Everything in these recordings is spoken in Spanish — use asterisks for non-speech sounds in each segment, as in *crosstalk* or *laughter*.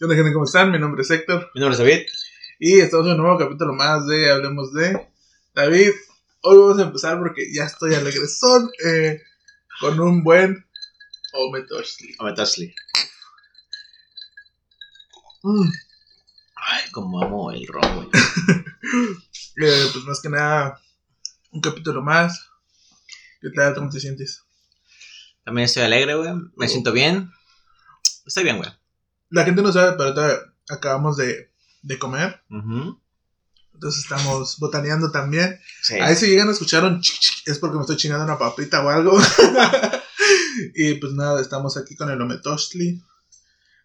¿Qué onda, gente? ¿Cómo están? Mi nombre es Héctor. Mi nombre es David. Y estamos en un nuevo capítulo más de Hablemos de David. Hoy vamos a empezar porque ya estoy alegresón eh, con un buen Ometoshli. Ometosli. Mm. Ay, como amo el ron. *laughs* Eh, pues más que nada, un capítulo más. ¿Qué tal? ¿Cómo te sientes? También estoy alegre, güey. Me siento bien. Estoy bien, güey. La gente no sabe, pero acabamos de, de comer. Entonces estamos botaneando también. Sí. Ahí si llegan a escuchar un chic, es porque me estoy chingando una papita o algo. *laughs* y pues nada, estamos aquí con el Ometoshli.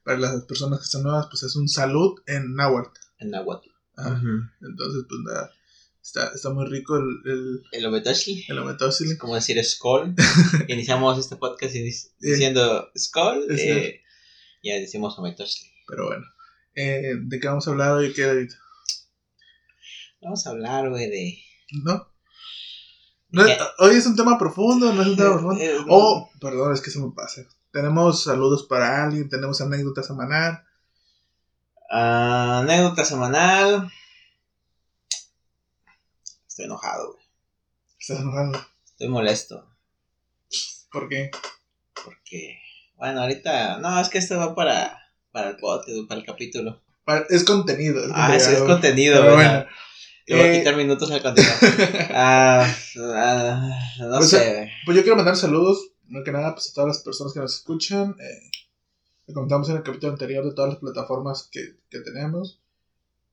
Para las personas que están nuevas, pues es un salud en náhuatl. En Nahuatl. Ajá. Ujú. Entonces, pues nada, está, está muy rico el, el, El Ometosli. el Ometoshli. Es como decir Skull. *laughs* Iniciamos este podcast dic- diciendo Skull. Eh, ya decimos Ometosli. Pero bueno, eh, ¿de qué vamos a hablar hoy? ¿Qué, David? Vamos a hablar, güey, de. ¿No? No es- ¿Qué? hoy es un tema profundo, no es un tema profundo. Eh, Oh, perdón, es que se me pasa. Tenemos saludos para alguien, tenemos anécdota semanal. ah, anécdota semanal. Estoy enojado, güey. ¿Estás enojado? Estoy molesto. ¿Por qué? Porque, bueno, ahorita, no, es que esto va para, para el podcast, para el capítulo. Es contenido. Es Ah, sí, es contenido. Pero bueno. Le voy a Eh, quitar minutos al contenido. *laughs* Ah, ah, no Pues, sé, güey. Pues yo quiero mandar saludos, no que nada, pues a todas las personas que nos escuchan. Eh, le contamos en el capítulo anterior de todas las plataformas que, que tenemos.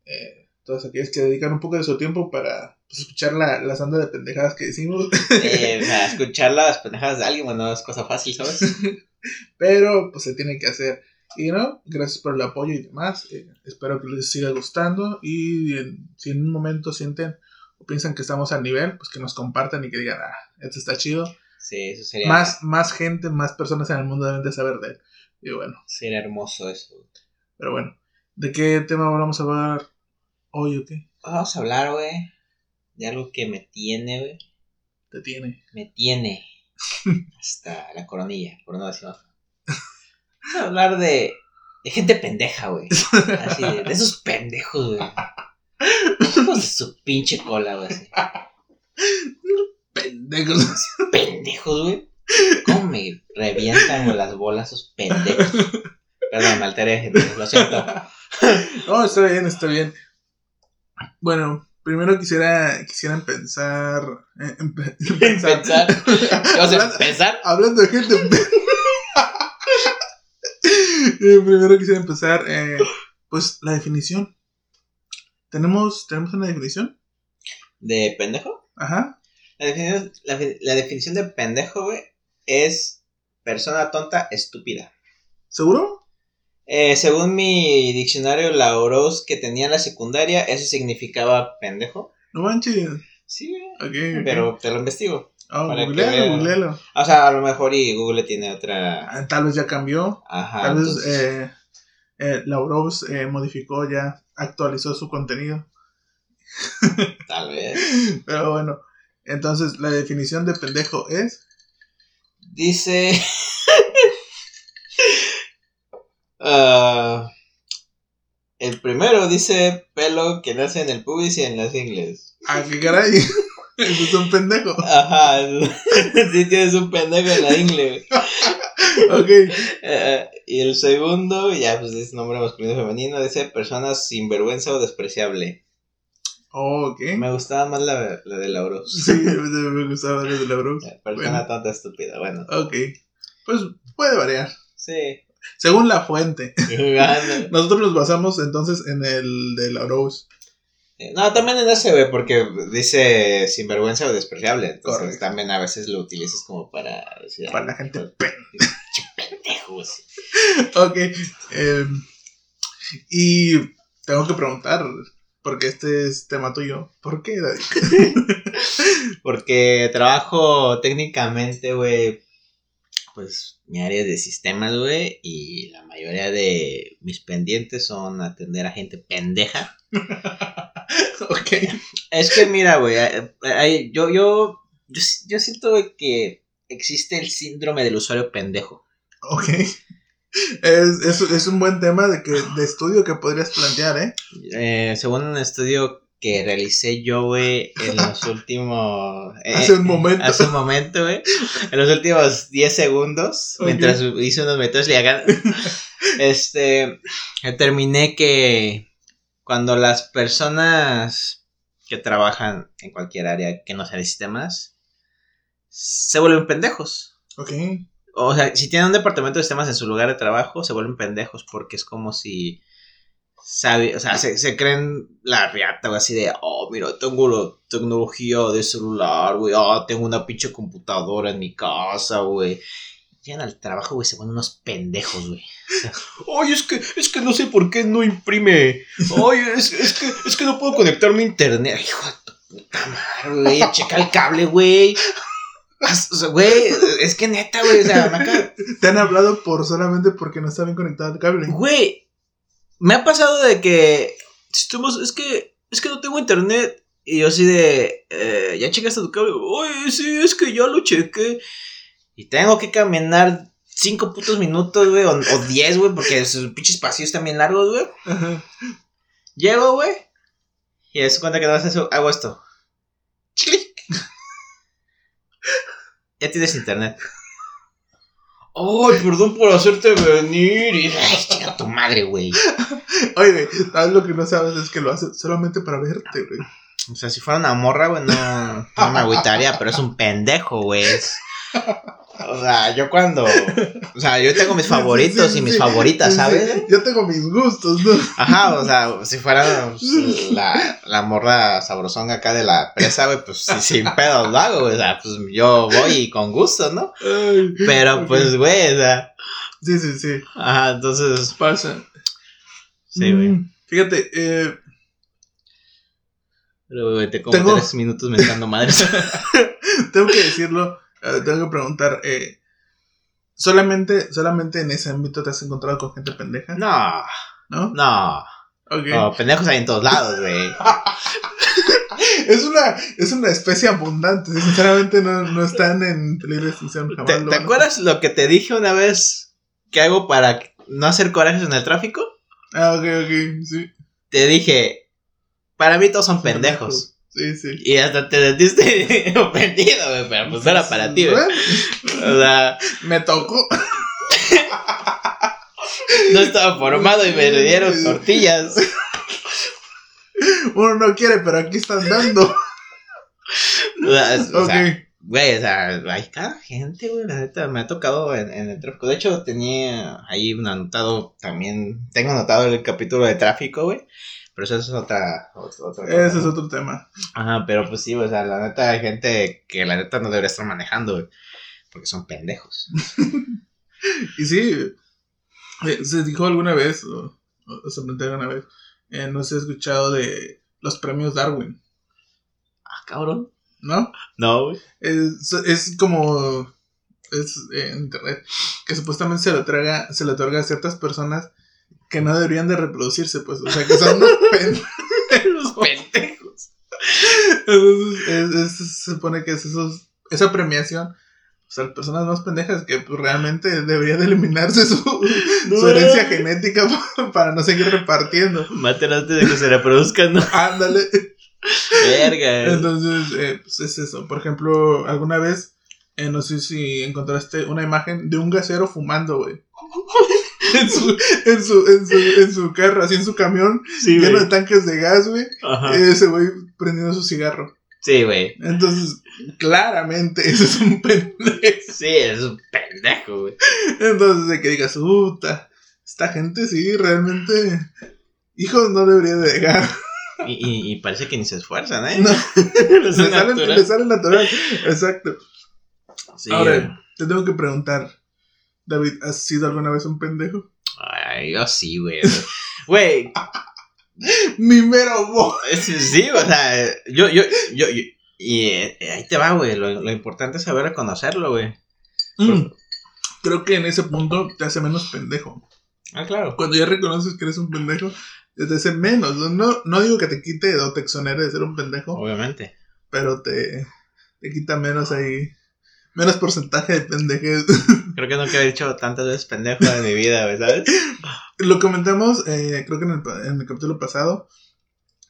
Eh, todas aquellas que dedican un poco de su tiempo para pues, escuchar la, la sanda de pendejadas que decimos. Eh, o sea, *laughs* escuchar las pendejadas de alguien, bueno, no es cosa fácil, ¿sabes? *laughs* Pero pues se tiene que hacer. Y no, gracias por el apoyo y demás. eh, espero que les siga gustando. Y en- si en un momento sienten o piensan que estamos al nivel, pues que nos compartan y que digan, ah, esto está chido. Sí, eso sería, Más, más gente, más personas en el mundo deben de saber de él. Y bueno, sería hermoso eso. pero bueno. ¿De qué tema vamos a hablar hoy o qué? Vamos a hablar, güey, de algo que me tiene, güey. Te tiene. Me tiene *laughs* hasta la coronilla, por no decir más. Vamos a hablar de, de gente pendeja, güey. Así, de, de esos pendejos, güey. Hijos de su pinche cola, güey. así. Pendejos. pendejos, güey. ¿Cómo me revientan las bolas esos pendejos? Perdón, me alteré, gente, lo siento. No, está bien, está bien. Bueno, primero quisiera, quisiera pensar. eh, *laughs* empe- *laughs* Pensar. *laughs* Sea, Hablando- pensar. Hablando de gente. Eh, primero quisiera empezar, eh, pues la definición. ¿Tenemos, ¿Tenemos una definición? ¿De pendejo? Ajá. La definición, la, fi- la definición de pendejo, güey, es persona tonta, estúpida. ¿Seguro? Eh, según mi diccionario Lauros que tenía en la secundaria, eso significaba pendejo. No manches. Sí, güey. Ok. ok. Pero te lo investigo. Ah, que googlealo, googlealo. O sea, a lo mejor y Google tiene otra. Ah, Tal vez ya cambió. Ajá. Tal vez entonces- eh, eh, eh, modificó ya, actualizó su contenido. *laughs* Tal vez. Pero bueno, entonces la definición de pendejo es. Dice. *laughs* Ah, el primero dice pelo que nace en el pubis y en las ingles. Ah, qué caray. *laughs* Eso es un pendejo. Ajá. *laughs* sí, tienes un pendejo en la ingle. *laughs* Ok. Eh, y el segundo, ya pues es nombre masculino y femenino, dice persona sin vergüenza o despreciable. Oh, ok. Me gustaba más la, la de Lauros. Sí, me gustaba el de Lauros. Persona Bueno. tonta estúpida, bueno. Ok. Pues puede variar. Sí. Según la fuente. *laughs* Nosotros nos basamos entonces en el de Lauros. No, también en ese, güey, porque dice sinvergüenza o despreciable. Entonces Correcto. también a veces lo utilizas como para decir. Para "Ah, la gente pen- pendejos. *laughs* Ok. eh, y tengo que preguntar, porque este es tema tuyo. ¿Por qué, David? *laughs* Porque trabajo técnicamente, güey, pues mi área es de sistemas, güey, y la mayoría de mis pendientes son atender a gente pendeja. *laughs* ok. Es que mira, güey, hay- yo, yo, yo, yo siento que existe el síndrome del usuario pendejo. Ok. Es, es, es un buen tema de, que, de estudio que podrías plantear, ¿eh? Eh, según un estudio que realicé yo, güey, en los *laughs* últimos... eh, Hace un momento. Hace un momento, güey. En los últimos 10 segundos, mientras hice unos métodos y acá, *laughs* este, determiné que cuando las personas que trabajan en cualquier área que no sea de sistemas, se vuelven pendejos. Ok. O sea, si tienen un departamento de sistemas en su lugar de trabajo, se vuelven pendejos porque es como si sabe, o sea, se, se creen la riata, güey, así de, oh, mira, tengo la tecnología de celular, güey, ah, tengo una pinche computadora en mi casa, güey. Llegan al trabajo, güey, se vuelven unos pendejos, güey. Ay, es que, es que no sé por qué no imprime. Ay, es, es que, es que no puedo conectarme a internet. Hijo de tu puta madre, güey. Checa el cable, güey. O sea, güey, es que neta, güey, o sea, me acaba- Te han hablado por solamente porque no está bien conectado al cable. Güey, me ha pasado de que estamos, es que es que no tengo internet y yo así de eh, ya checaste tu cable. Oye, sí, es que ya lo chequé. Y tengo que caminar cinco putos minutos, güey, o, o diez, güey, porque sus pinches pasillos están bien largos, güey. Ajá. Llego, güey, y es cuenta que no haces eso, hago esto. Clic. ya tienes internet. Ay, perdón por hacerte venir. Y, ay, chica tu madre, güey. Oye, ¿sabes lo que no sabes? Es que lo hace solamente para verte, güey. O sea, si fuera una morra, güey, no, no me agüitaría, pero es un pendejo, güey. O sea, yo cuando. O sea, yo tengo mis favoritos Sí, sí, y mis sí. favoritas, ¿sabes? Yo tengo mis gustos, ¿no? Ajá, o sea, si fuera pues, la, la morra sabrosonga acá de la presa, güey, pues sin pedos lo hago, güey. O sea, pues yo voy con gusto, ¿no? Ay, Pero pues, güey, o sea. Sí, sí, sí. Ajá, entonces. Pasa. Sí, güey. Mm, Fíjate, eh, Pero, güey, te como Tengo- tres minutos mentando madres. *laughs* tengo que decirlo, tengo que preguntar, eh, ¿solamente, ¿solamente en ese ámbito te has encontrado con gente pendeja? No, ¿No? no. Ok. No, pendejos hay en todos lados, güey. *laughs* Es, una, es una especie abundante, sinceramente no, no están en peligro de extinción. jamás ¿Te, lo te acuerdas lo que te dije una vez que hago para no hacer corajes en el tráfico? Ah, ok, ok, sí. Te dije, para mí todos son pendejos. Sí, sí. Y hasta te sentiste *laughs* ofendido, güey, pero pues no era para ti, güey. O sea, Me tocó. no estaba formado y me dieron tortillas. Uno no quiere, pero aquí están dando. O sea, es- o Ok. sea, güey, o sea, hay cada gente, güey, la neta, me ha tocado en, en el tráfico. De hecho, tenía ahí un anotado también, tengo anotado el capítulo de tráfico, güey. Pero eso es otra, otra, Ese es otro tema. Ajá, pero pues sí, o sea, la neta hay gente que la neta no debería estar manejando, güey. Porque son pendejos. *laughs* Y sí, eh, se dijo alguna vez, o, o se planteó alguna vez, eh, no se ha escuchado de los premios Darwin, Ah, cabrón. ¿no? No, güey. Es, es como es eh, en internet que supuestamente se le otorga se le otorga a ciertas personas que no deberían de reproducirse pues o sea que son unos *laughs* pendejos pendejos. Entonces, es- es- se supone que es esos, esa premiación o sea, las personas más pendejas que pues, realmente debería de eliminarse su, su herencia genética para no seguir repartiendo Maten antes de que se reproduzcan, ¿no? ándale Verga. Entonces, eh, pues es eso. Por ejemplo, alguna vez, eh, no sé si encontraste una imagen de un gasero fumando, güey. *laughs* en, su, en, su, en, su, en su carro, así en su camión, Sí, lleno de tanques de gas, güey. Ajá. Ese güey prendiendo su cigarro. Sí, güey. Entonces, claramente, *laughs* ese es un pendejo. Sí, es un pendejo, güey. Entonces, de que digas, puta, esta gente sí, realmente, hijos no debería de dejar. *laughs* Y, y, y parece que ni se esfuerzan, ¿eh? No, le sale, natural. Exacto. Sí, Ahora, te tengo que preguntar, David, ¿has sido alguna vez un pendejo? Ay, yo sí, güey. Güey, *laughs* Mi mero es- sí, o sea, yo, yo, yo, yo- y eh, ahí te va, güey. Lo, lo importante es saber reconocerlo, güey. Mm, Creo que en ese punto te hace menos pendejo. Ah, claro. Cuando ya reconoces que eres un pendejo, te hace menos. No, no digo que te quite o te exonere de ser un pendejo, Obviamente. pero te, te quita menos ahí. Menos porcentaje de pendejez. *laughs* Creo que nunca he dicho tantas veces pendejo en mi vida, ¿sabes? Lo comentamos, eh, creo que en el, en el capítulo pasado,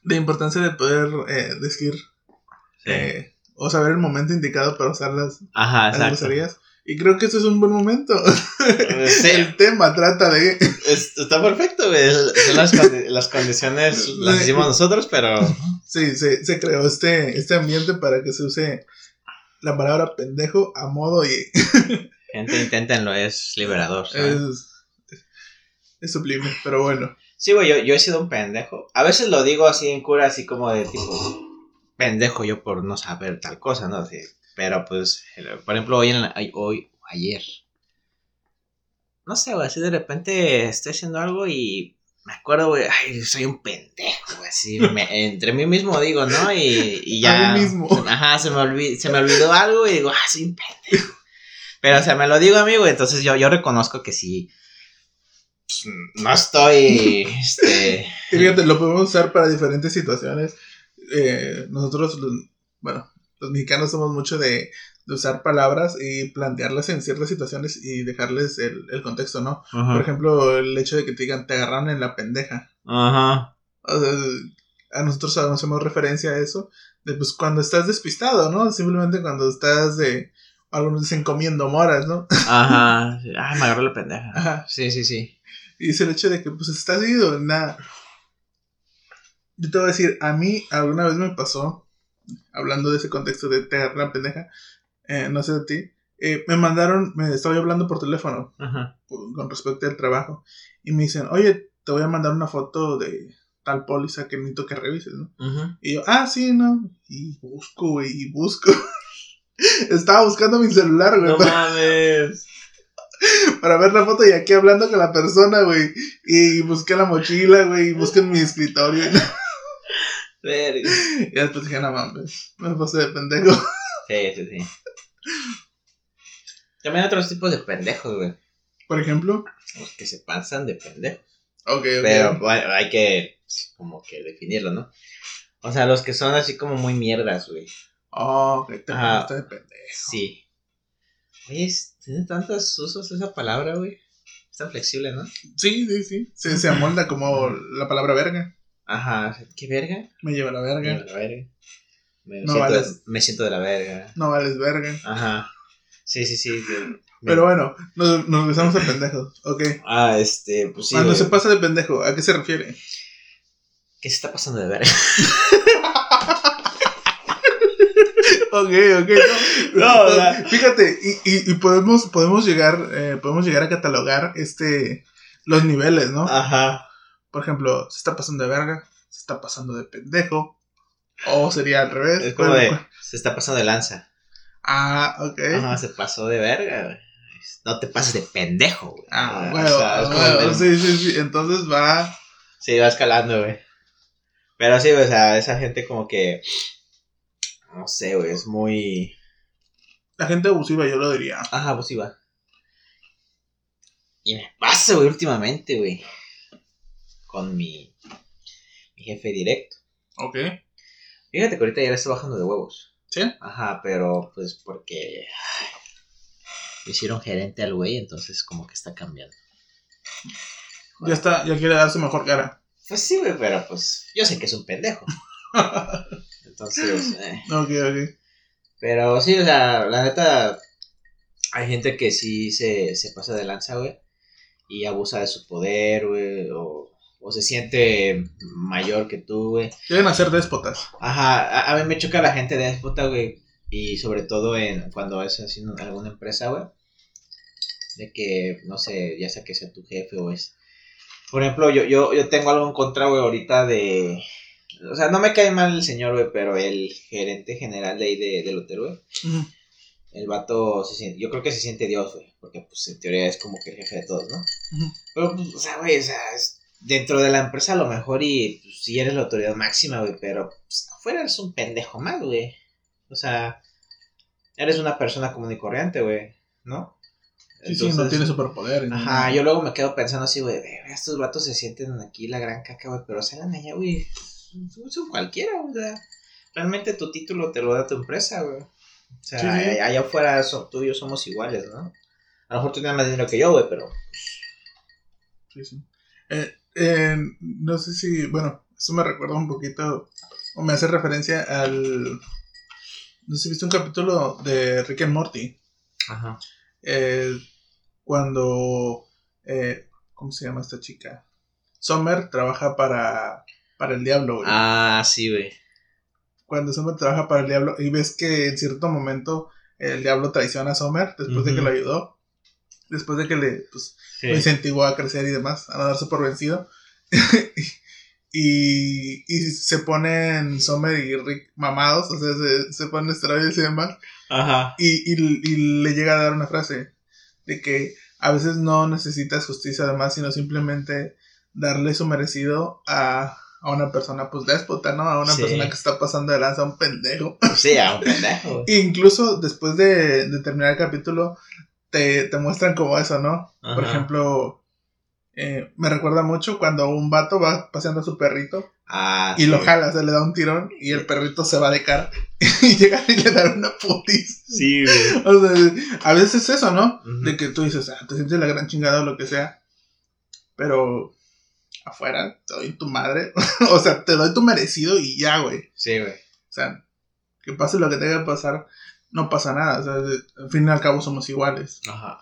la importancia de poder eh, decir eh, o saber el momento indicado para usar las, Ajá, las groserías. Y creo que este es un buen momento. Sí, El tema trata de... es- está perfecto, güey. Son las, condi- las condiciones *laughs* las hicimos nosotros, pero Sí, se, se creó este, este ambiente para que se use la palabra pendejo a modo y *laughs* gente, inténtenlo, es liberador. es, es sublime, pero bueno. Sí, güey, yo, yo he sido un pendejo. A veces lo digo así en cura, así como de tipo, pendejo yo por no saber tal cosa, ¿no? Así, pero pues, por ejemplo, hoy, en la- hoy, ayer. No sé, güey, así de repente estoy haciendo algo y me acuerdo, güey, ay, soy un pendejo, güey, así, me- entre mí mismo digo, ¿no? Y, y ya. A mí mismo. Ajá, se me, olvi- se me olvidó algo y digo, ah, soy un pendejo. Pero, o sea, me lo digo a mí, güey, entonces yo, yo reconozco que sí. pues, no estoy, este... *laughs* Fíjate, lo podemos usar para diferentes situaciones. Eh, nosotros, bueno, los mexicanos somos mucho de, de usar palabras y plantearlas en ciertas situaciones y dejarles el, el contexto, ¿no? Por ejemplo, el hecho de que te digan, te agarraron en la pendeja. Ajá. O sea, a nosotros hacemos referencia a eso, de pues cuando estás despistado, ¿no? Simplemente cuando estás de, algunos dicen comiendo moras, ¿no? Ajá. *laughs* Ay, me agarró la pendeja. Ajá. Sí, sí, sí. Y es el hecho de que pues estás ido, nada. Yo te voy a decir, a mí alguna vez me pasó, hablando de ese contexto de te agarré la pendeja, eh, no sé de ti, eh, me mandaron, me estaba hablando por teléfono Ajá. por- con respecto al trabajo y me dicen, oye, te voy a mandar una foto de tal póliza que necesito que revises, ¿no? Ajá. Y yo, ah, sí, no. Y busco, güey, y busco. *laughs* Estaba buscando mi celular, güey, No para, mames. *laughs* para ver la foto y aquí hablando con la persona, güey. Y busqué la mochila, güey, y busqué en mi escritorio. Verga. Y después dije, no mames, me pasé de pendejo. Sí, sí, sí. También hay otros tipos de pendejos, güey. Por ejemplo, Los que se pasan de pendejos. ok, ok. Pero bueno, hay que, pues, como que definirlo, ¿no? O sea, los que son así como muy mierdas, güey. Oh, que te de pendejo. Sí. Oye, tiene tantos usos esa palabra, güey. Es tan flexible, ¿no? Sí, sí, sí. Se, se amolda como la palabra verga. Ajá. ¿Qué verga? Me lleva la Me verga. la verga. Me, No siento, vales. me siento de la verga. No vales verga. Ajá. Sí, sí, sí. Pero bueno, nos, nos besamos a pendejos. Ok. Ah, este, pues sí. Cuando güey. se pasa de pendejo, ¿a qué se refiere? ¿Qué se está pasando de verga? *laughs* Ok, ok, no. No, o sea- Fíjate, y, y, y podemos, podemos llegar, eh, podemos llegar a catalogar este los niveles, ¿no? Ajá. Por ejemplo, se está pasando de verga, se está pasando de pendejo. O sería al revés. Es como ¿cuál- de, se está pasando de lanza. Ah, ok. Ajá, se pasó de verga, güey. No te pases de pendejo, güey. Ah, O bueno, sea, bueno, de- sí, sí, sí. Entonces va. Sí, va escalando, güey. Pero sí, güey, o sea, esa gente como que. No sé, güey, es muy. La gente abusiva, yo lo diría. Ajá, abusiva. Y me pasa, güey, últimamente, güey. Con mi. Mi jefe directo. Ok. Fíjate que ahorita ya le estoy bajando de huevos. ¿Sí? Ajá, pero pues porque. ay, le hicieron gerente al güey, entonces como que está cambiando. Ya está, ya quiere darse mejor cara. Pues sí, güey, pero pues yo sé que es un pendejo. *laughs* Entonces, eh. Ok, ok. Pero sí, o sea, la neta, hay gente que sí se, se pasa de lanza, güey, y abusa de su poder, güey, o, o se siente mayor que tú, güey. Quieren hacer déspotas. Ajá, a, a mí me choca la gente déspota, güey, y sobre todo en cuando es así en alguna empresa, güey, de que, no sé, ya sea que sea tu jefe o es... Por ejemplo, yo, yo, yo tengo algo en contra, güey, ahorita de... O sea, no me cae mal el señor, güey, pero el gerente general de ahí de, del hotel, güey. El vato se siente, yo creo que se siente Dios, güey, porque pues en teoría es como que el jefe de todos, ¿no? Pero pues, o sea, güey, o sea, es dentro de la empresa a lo mejor y pues, sí eres la autoridad máxima, güey, pero pues, afuera eres un pendejo más, güey. O sea, eres una persona común y corriente, güey, ¿no? Sí, sí, no Entonces, tiene superpoder. Ajá, yo luego me quedo pensando así, güey, "Ve, estos vatos se sienten aquí la gran caca, güey, pero salen allá, güey, son cualquiera, o sea, realmente tu título te lo da tu empresa, güey. O sea, Sí, sí. allá allá afuera so- tú y yo somos iguales, ¿no? A lo mejor tú tienes más dinero que yo, güey, pero. Sí, sí. Eh, eh, no sé si, bueno, eso me recuerda un poquito, o me hace referencia al... No sé si viste un capítulo de Rick and Morty, Ajá. eh, cuando... eh, ¿Cómo se llama esta chica? Summer trabaja para, para el diablo, güey. Ah, sí, güey. Cuando Summer trabaja para el diablo y ves que en cierto momento el diablo traiciona a Summer después de que lo ayudó, después de que le, pues, Sí. lo incentivó a crecer y demás, a no darse por vencido. *laughs* y, y se ponen Summer y Rick mamados, o sea, se, se ponen esteroides y demás. Ajá. Y, y, y le llega a dar una frase de que a veces no necesitas justicia además, sino simplemente darle su merecido a, a una persona pues déspota, ¿no? A una Sí. persona que está pasando de lanza, a un pendejo. Sí, a un pendejo. *laughs* Incluso después de, de terminar el capítulo, te, te muestran como eso, ¿no? Por ejemplo, eh, me recuerda mucho cuando un vato va paseando a su perrito Ah, y sí. lo jala, se le da un tirón y el perrito se va de cara *laughs* y llega y le da una putis. Sí, güey. *laughs* O sea, a veces es eso, ¿no? De que tú dices, ah, te sientes la gran chingada o lo que sea, pero afuera te doy tu madre, *laughs* o sea, te doy tu merecido y ya, güey. Sí, güey. O sea, que pase lo que tenga que pasar, no pasa nada. O sea, al fin y al cabo somos iguales. Ajá.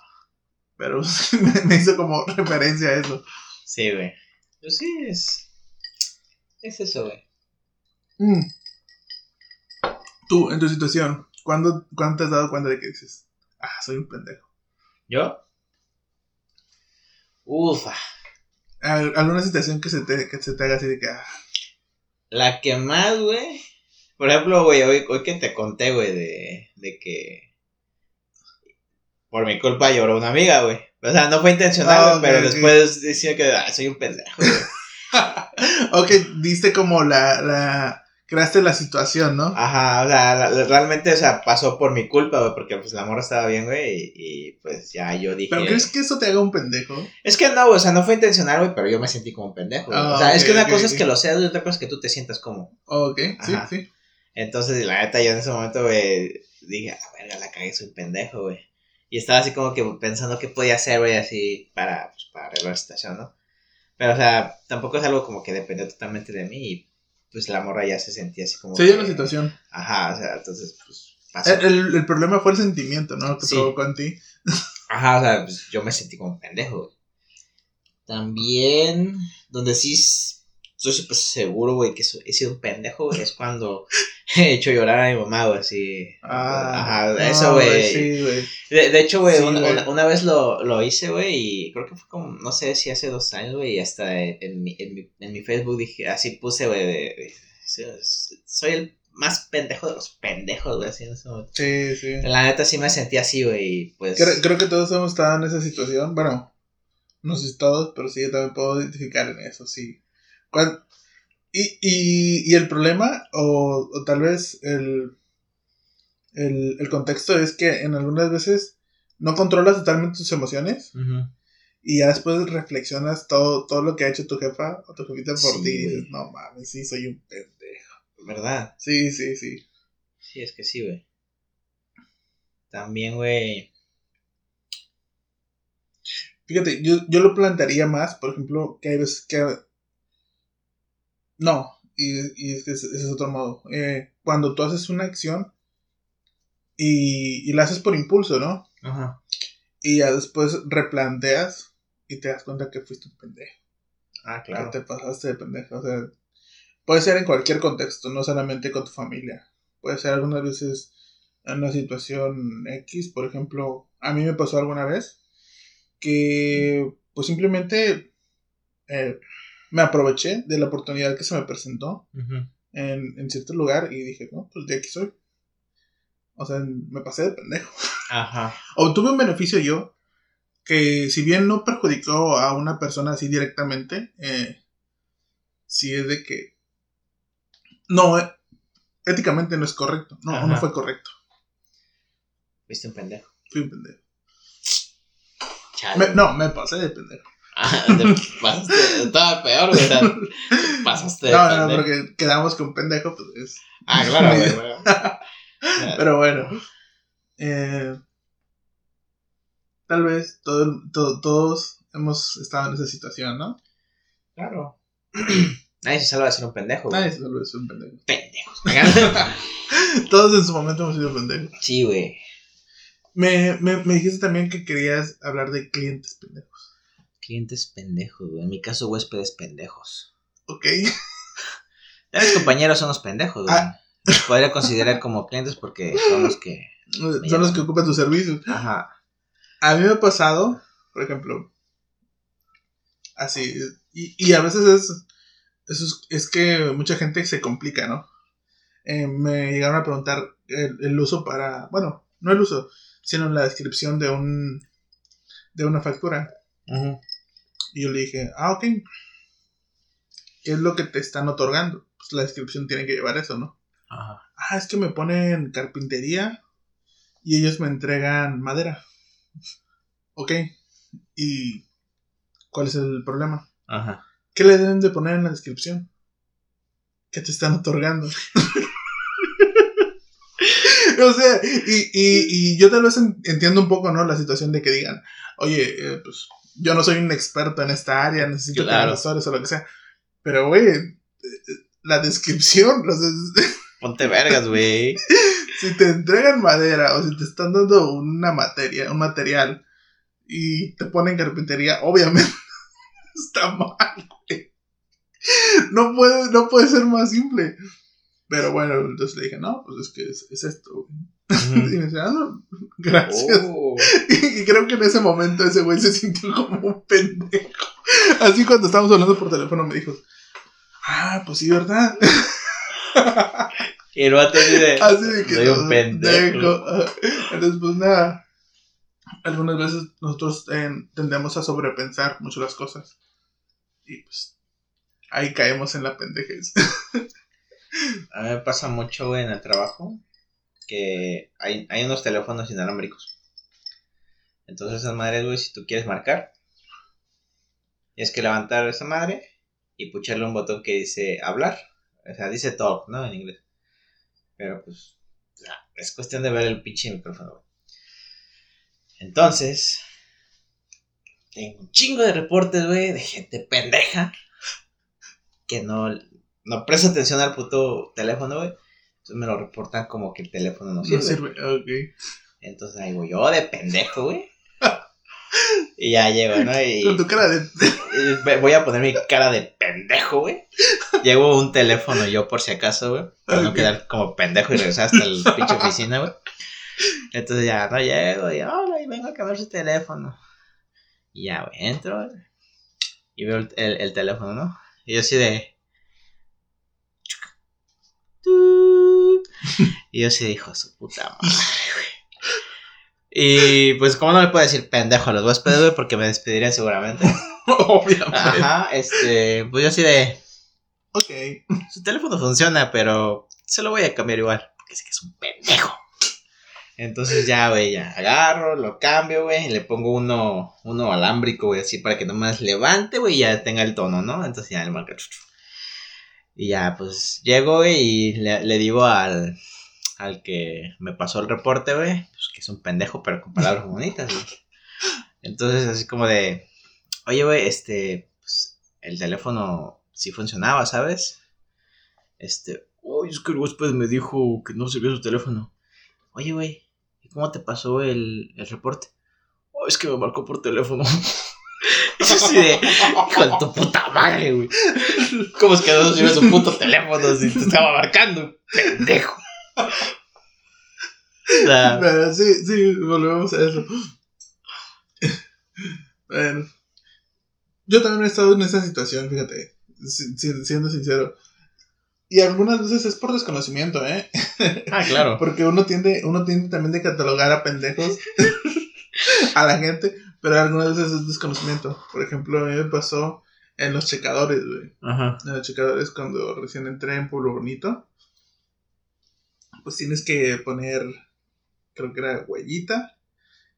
Pero *laughs* me, hizo como referencia a eso. Sí, güey. Pues sí, es. Es eso, güey. Mm. Tú, en tu situación, ¿cuándo, ¿cuándo te has dado cuenta de que dices, ah, soy un pendejo? ¿Yo? Ufa. Al- ¿Alguna situación que se te, que se te haga así de que, ah, La que más, güey. Por ejemplo, güey, hoy, hoy que te conté, güey, de, de que. Por mi culpa lloró una amiga, güey. O sea, no fue intencional, Ah, pero después decía que ah, soy un pendejo, *laughs* ok, diste como la, la, creaste la situación, ¿no? Ajá, o sea, la- la- realmente, o sea, pasó por mi culpa, güey, porque pues la morra estaba bien, güey, y, y, pues ya yo dije. ¿Pero crees que eso te haga un pendejo? Es que no, o sea, no fue intencional, güey, pero yo me sentí como un pendejo. Ah, o sea, es que una cosa es que lo seas y otra cosa es que tú te sientas como. Ok, sí, sí. Entonces, la neta, yo en ese momento, güey, dije, a verga, la cagué, soy un pendejo, güey. Y estaba así como que pensando qué podía hacer, güey, así para, pues, para arreglar la situación, ¿no? Pero, o sea, tampoco es algo como que dependió totalmente de mí y pues la morra ya se sentía así como. Se dio la situación. Ajá, o sea, entonces, pues pasó. El, el- el problema fue el sentimiento, ¿no? Que Sí. provocó en ti. Ajá, o sea, pues yo me sentí como un pendejo, güey. También, donde sí estoy súper seguro, güey, que he sido un pendejo, güey, es cuando *laughs* he hecho llorar a mi mamá, güey, así. Ah, Ajá, eso, no, güey. Sí, güey. De, de hecho, güey, Sí, una, una- una vez lo, lo hice, güey, y creo que fue como, no sé si hace dos años, güey, y hasta en mi, en, mi, en mi Facebook dije, así puse, güey, soy el más pendejo de los pendejos, güey, así en ese momento. Sí, sí. La neta sí me sentí así, güey, y pues... Creo, creo que todos hemos estado en esa situación. Bueno, no sé si todos, pero sí, yo también puedo identificar en eso, sí. Y, y, y el problema, o, o tal vez el, el, el contexto es que en algunas veces no controlas totalmente tus emociones y ya después reflexionas todo, todo lo que ha hecho tu jefa o tu jefita por Sí, ti y dices, no mames, sí, soy un pendejo. ¿Verdad? Sí, sí, sí. Sí, es que sí, güey. También, güey. Fíjate, yo, yo lo plantearía más, por ejemplo, que hay veces que... No, y, y es que ese es otro modo. Eh, cuando tú haces una acción y, y la haces por impulso, ¿no? Ajá. Y ya después replanteas y te das cuenta que fuiste un pendejo. Ah, Que claro. te pasaste de pendejo. O sea, puede ser en cualquier contexto, no solamente con tu familia. Puede ser algunas veces en una situación X, por ejemplo, a mí me pasó alguna vez que pues simplemente eh, me aproveché de la oportunidad que se me presentó en, en cierto lugar y dije, no, pues de aquí soy. O sea, me pasé de pendejo. Ajá. *laughs* Obtuve un beneficio yo que si bien no perjudicó a una persona así directamente, eh, sí es de que no, eh, éticamente no es correcto. No, Ajá. no fue correcto. Viste un pendejo. Fui un pendejo. Me- no, me pasé de pendejo. Ah, *laughs* te pasaste. Estaba peor, güey. o sea, te pasaste No, no, porque quedamos con pendejo, pues es. Ah, claro, *laughs* güey. Ya. *laughs* Pero bueno, Eh, tal vez todo, el- to- todos hemos estado en esa situación, ¿no? Claro. *clears throat* Nadie se salva de ser un pendejo. güey. Nadie se salva de ser un pendejo. Pendejos. Todos en su momento hemos sido pendejos. sí, güey. Me, me, me dijiste también que querías hablar de clientes pendejos. Clientes pendejos, güey. En mi caso, huéspedes pendejos. ¿Ok? Ya mis compañeros son los pendejos, güey. Ah. Los podría considerar como clientes porque son los que. Son los que ocupan tus servicios. Ajá. A mí me ha pasado, por ejemplo, así, y, y a veces es, es, es que mucha gente se complica, ¿no? Eh, me llegaron a preguntar el, el uso para, bueno, no el uso, sino la descripción de un, de una factura. Ujú. Y yo le dije, ah, ok, ¿qué es lo que te están otorgando? Pues la descripción tiene que llevar eso, ¿no? Ajá. Ah, es que me ponen carpintería y ellos me entregan madera. Ok. ¿Y cuál es el problema? Ajá. ¿Qué le deben de poner en la descripción? ¿Qué te están otorgando? *laughs* o sea, y, y, y yo tal vez en- entiendo un poco, ¿no? La situación de que digan, oye, eh, pues yo no soy un experto en esta área, necesito Claro. tener asesores o lo que sea. Pero, güey, eh, la descripción, sea, *laughs* Ponte vergas, güey. si te entregan madera o si te están dando una materia, un material y te ponen carpintería, obviamente *laughs* está mal, güey. No puede, no puede ser más simple. Pero bueno, entonces le dije, no, pues es que es, es esto. güey. *laughs* Y me decía, ah, no, gracias. Oh. *laughs* Y, creo que en ese momento ese güey se sintió como un pendejo. Así cuando estábamos hablando por teléfono me dijo, ah, pues sí, ¿verdad? Y vato así de. *laughs* Así de que Soy un pendejo. Entonces, pues nada. Algunas veces nosotros eh, tendemos a sobrepensar mucho las cosas. Y pues ahí caemos en la pendejez. A mí me pasa mucho, en el trabajo que hay, hay unos teléfonos inalámbricos. Entonces, esas madres, güey, si tú quieres marcar, tienes que levantar esa madre y pucharle un botón que dice hablar. O sea, dice talk, ¿no? En inglés. Pero pues, es cuestión de ver el pinche micrófono, güey. Entonces, tengo un chingo de reportes, güey, de gente pendeja que no, no presta atención al puto teléfono, güey. Me lo reportan como que el teléfono no sirve. No sirve. Ok. Entonces ahí voy yo de pendejo, güey. *laughs* Y ya llego, ¿no? Y, Con tu cara de. voy a poner mi cara de pendejo, güey. Llevo un teléfono yo por si acaso, güey. Para no quedar como pendejo y regresar hasta la pinche oficina, güey. Entonces ya, no llego y hola, y vengo a cambiar su teléfono. Y ya, güey, entro y veo el, el- el teléfono, ¿no? Y yo así de. *laughs* Y yo hijo de su puta madre, güey. Y pues, ¿cómo no me puedo decir pendejo a los huéspedes, güey? Porque me despedirían seguramente. *laughs* Obviamente. Ajá, este, pues yo así de, Ok. su teléfono funciona, pero se lo voy a cambiar igual, porque sé que es un pendejo. Entonces ya, güey, ya agarro, lo cambio, güey, y le pongo uno, uno alámbrico, güey, así para que nomás levante, güey, y ya tenga el tono, ¿no? Entonces ya le marca. chu, chu. Y ya, pues llego, y le, le digo al, al que me pasó el reporte, güey, pues que es un pendejo, pero con palabras bonitas. Entonces, así como de, oye, güey, este, pues, el teléfono sí funcionaba, ¿sabes? Este, oye, es que el huésped me dijo que no servía su teléfono. Oye, güey, ¿y cómo te pasó el, el reporte? Oh, es que me marcó por teléfono. *laughs* Y yo así de, hijo de tu puta madre, güey. ¿Cómo es que no sirve su puto teléfono si te estaba marcando, pendejo? Pero sí, sí, volvemos a eso. Bueno. Yo también he estado en esa situación, fíjate. si- si- siendo sincero. Y algunas veces es por desconocimiento, ¿eh? ah, claro. *laughs* Porque uno tiende, uno tiende también de catalogar a pendejos *laughs* a la gente, pero algunas veces es desconocimiento. Por ejemplo, a mí me pasó en los checadores, güey. Ajá. En los checadores cuando recién entré en Pueblo Bonito. Pues tienes que poner, creo que era huellita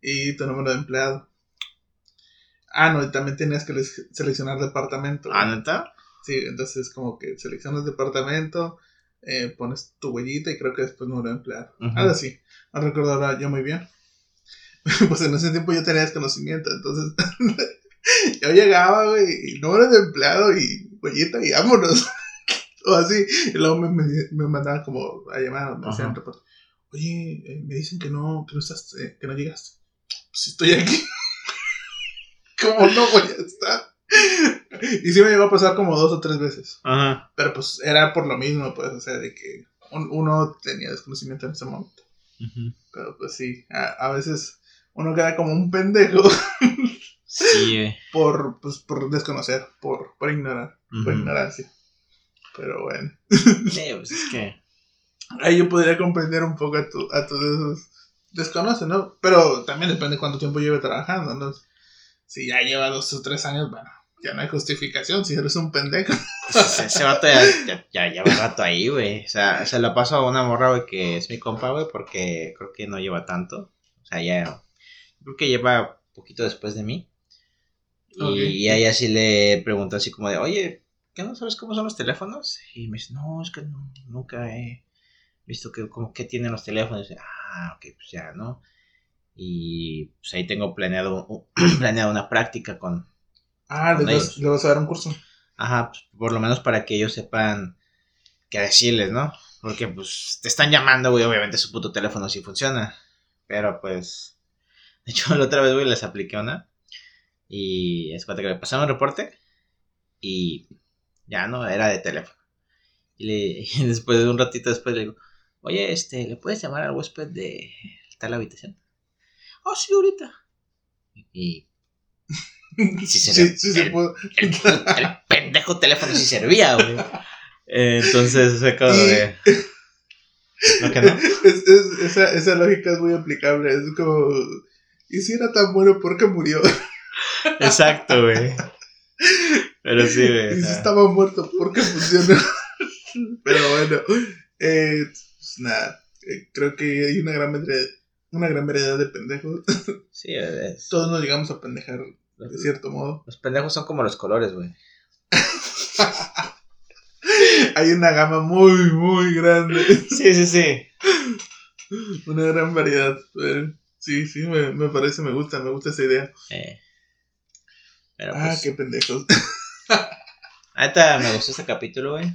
y tu número de empleado. Ah, no, y también tenías que seleccionar departamento. ¿Ah, neta? Sí, entonces como que seleccionas departamento, eh, pones tu huellita y creo que después número de empleado. Algo así. No recuerdo ahora yo muy bien. *laughs* pues en ese tiempo yo tenía desconocimiento, entonces *laughs* yo llegaba, güey, y número de empleado y huellita y vámonos. *laughs* o así. Y luego me, me, me mandaban como a llamar, me hacían reporte. Oye, eh, me dicen que no, que no estás, eh, que no llegaste. Pues estoy aquí. ¿Cómo no voy a estar? Y sí me llegó a pasar como dos o tres veces. Ajá. Pero pues era por lo mismo, pues, o sea, de que un- uno tenía desconocimiento en ese momento. Pero pues sí, a, a veces uno queda como un pendejo *laughs* Sí, güey. por, pues, por desconocer, por, por ignorar, por ignorancia. Pero bueno, Sí, pues es que. ahí yo podría comprender un poco a, tu, a todos esos desconocen, ¿no? Pero también depende de cuánto tiempo lleve trabajando, ¿no? Si ya lleva dos o tres años, bueno, ya no hay justificación, si eres un pendejo. Pues ese vato ya, ya, ya lleva rato ahí, güey. O sea, se lo paso a una morra, güey, que es mi compa, güey, porque creo que no lleva tanto. O sea, ya. Creo que lleva poquito después de mí. Y, a ella sí le pregunto así como de, oye, ¿qué no sabes cómo son los teléfonos? Y me dice, no, es que no- nunca he visto que, como que tienen los teléfonos. Y, ah, ok, pues ya, ¿no? Y pues ahí tengo planeado, *clears throat* planeado una práctica con, Ah, Con le vas, le vas a dar un curso. Ajá, pues, por lo menos para que ellos sepan qué decirles, ¿no? Porque pues te están llamando, güey, obviamente su puto teléfono sí funciona. Pero pues... De hecho, *laughs* la otra vez, güey, les apliqué una. Y es cuenta que me pasaron un reporte. Y ya no, era de teléfono. Y, le- *laughs* y después de un ratito después le digo, oye, este, ¿le puedes llamar al huésped de tal habitación? Oh, sí, ahorita. Y *laughs* Sí se sí, sí se El- puede. el, el pendejo teléfono sí servía, güey. Eh, entonces, como Y- de. ¿No que no? Es- es- esa, esa lógica es muy aplicable. Es como. Y si era tan bueno, ¿por qué murió? *laughs* Exacto, güey. Pero sí, güey. Y si estaba muerto, ¿por qué funcionó? Pero bueno, eh, pues nada. eh, creo que hay una gran variedad, una gran variedad de pendejos. Sí, es- Todos nos llegamos a pendejar de cierto modo. los pendejos son como los colores, güey. *laughs* Hay una gama muy, muy grande. Sí, sí, sí. Una gran variedad. eh, Sí, sí, me, me parece, me gusta, me gusta esa idea. Eh, pero Ah, pues. qué pendejos. *laughs* Ahorita me gustó este capítulo, güey.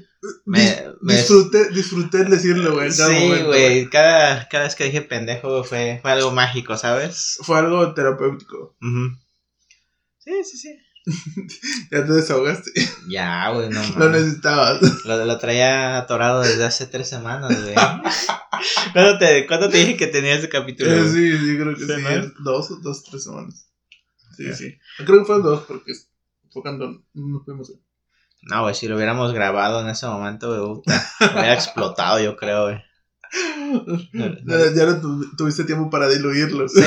Me, me- disfruté, disfruté decirlo, güey. Sí, güey. Cada, cada vez que dije pendejo fue, fue algo mágico, ¿sabes? Fue algo terapéutico. Ujú. Sí, sí, sí. *laughs* Ya te desahogaste. Ya, güey, no *laughs* Lo necesitabas. Lo, lo traía atorado desde hace tres semanas, güey. *laughs* ¿Cuándo te, ¿Cuándo te dije que tenía ese capítulo? Eh, sí, sí, creo que Sí. Dos, dos, tres semanas. Sí, sí. Creo que fueron dos porque fue cuando no pudimos ver. No, güey, si lo hubiéramos grabado en ese momento, güey, hubiera explotado, yo creo, güey. Ya, ya no tu- tuviste tiempo para diluirlo. Sí,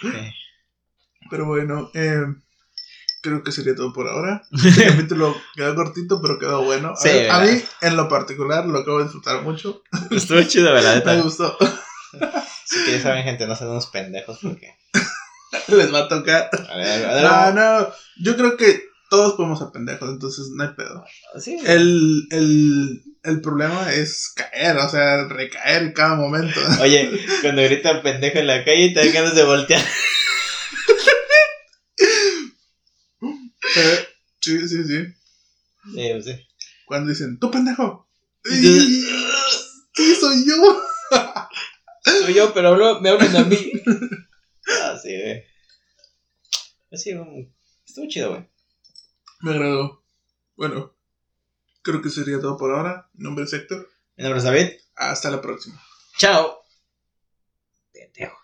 sí. Pero bueno, eh, creo que sería todo por ahora. *laughs* Este capítulo quedó cortito, pero quedó bueno. A, Sí, ver, a mí, en lo particular, lo acabo de disfrutar mucho. Estuvo chido, ¿verdad? *laughs* Me gustó. Sí que ya saben, gente, no sean unos pendejos porque... *laughs* Les va a tocar. A ver, a ver, No, no. Yo creo que todos podemos ser pendejos, entonces no hay pedo. Sí, El, el, el problema es caer, o sea, recaer en cada momento. Oye, cuando grita pendejo en la calle, te dan ganas de voltear. Eh, sí, sí, sí. Sí, pues sí. Cuando dicen, tú pendejo. Sí, soy yo. Soy yo, pero hablo- me hablan a mí. Ah, sí, güey. Así, estuvo chido, güey. Me agradó. Bueno, creo que sería todo por ahora. Mi nombre es Héctor. Mi nombre es David. Hasta la próxima. Chao. Pendejo.